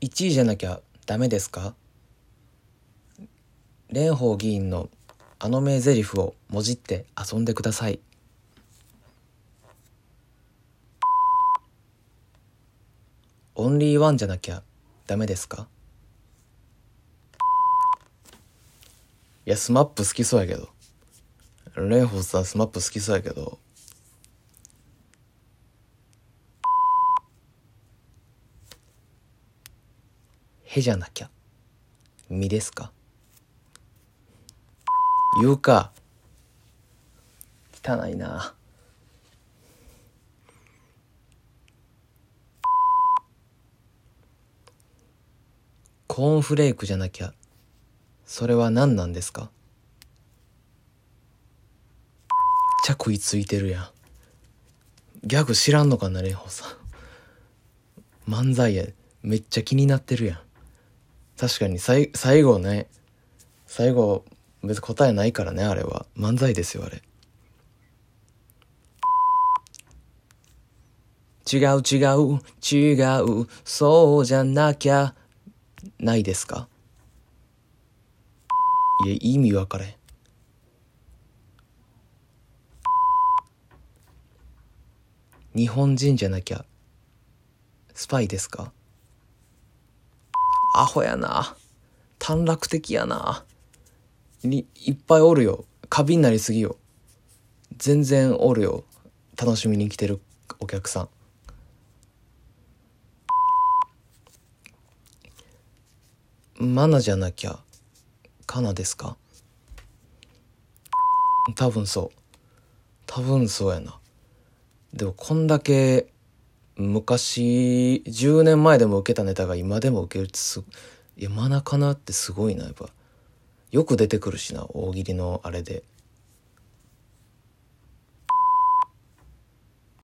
1位じゃなきゃダメですか？蓮舫議員のあの名台詞をもじって遊んでください。オンリーワンじゃなきゃダメですか？いや SMAP 好きそうやけど。蓮舫さん SMAP 好きそうやけど。へじゃなきゃ。みですか？言うか。汚いな。コーンフレークじゃなきゃ。それは何なんですか？ちゃ食いついてるやん。ギャグ知らんのかな蓮舫さん。漫才や。めっちゃ気になってるやん。確かにさい最後ね。最後別に答えないからねあれは。漫才ですよあれ。違う違う違う。そうじゃなきゃ。ないですか？いや意味分かれん。日本人じゃなきゃ。スパイですか？アホやな。短絡的やな。にいっぱいおるよ。過敏になりすぎよ。全然おるよ。楽しみに来てるお客さん。マナじゃなきゃカナですか？多分そう。多分そうやな。でもこんだけ昔10年前でも受けたネタが今でも受けるってすいやマナカナってすごいなやっぱ。よく出てくるしな大喜利のあれで。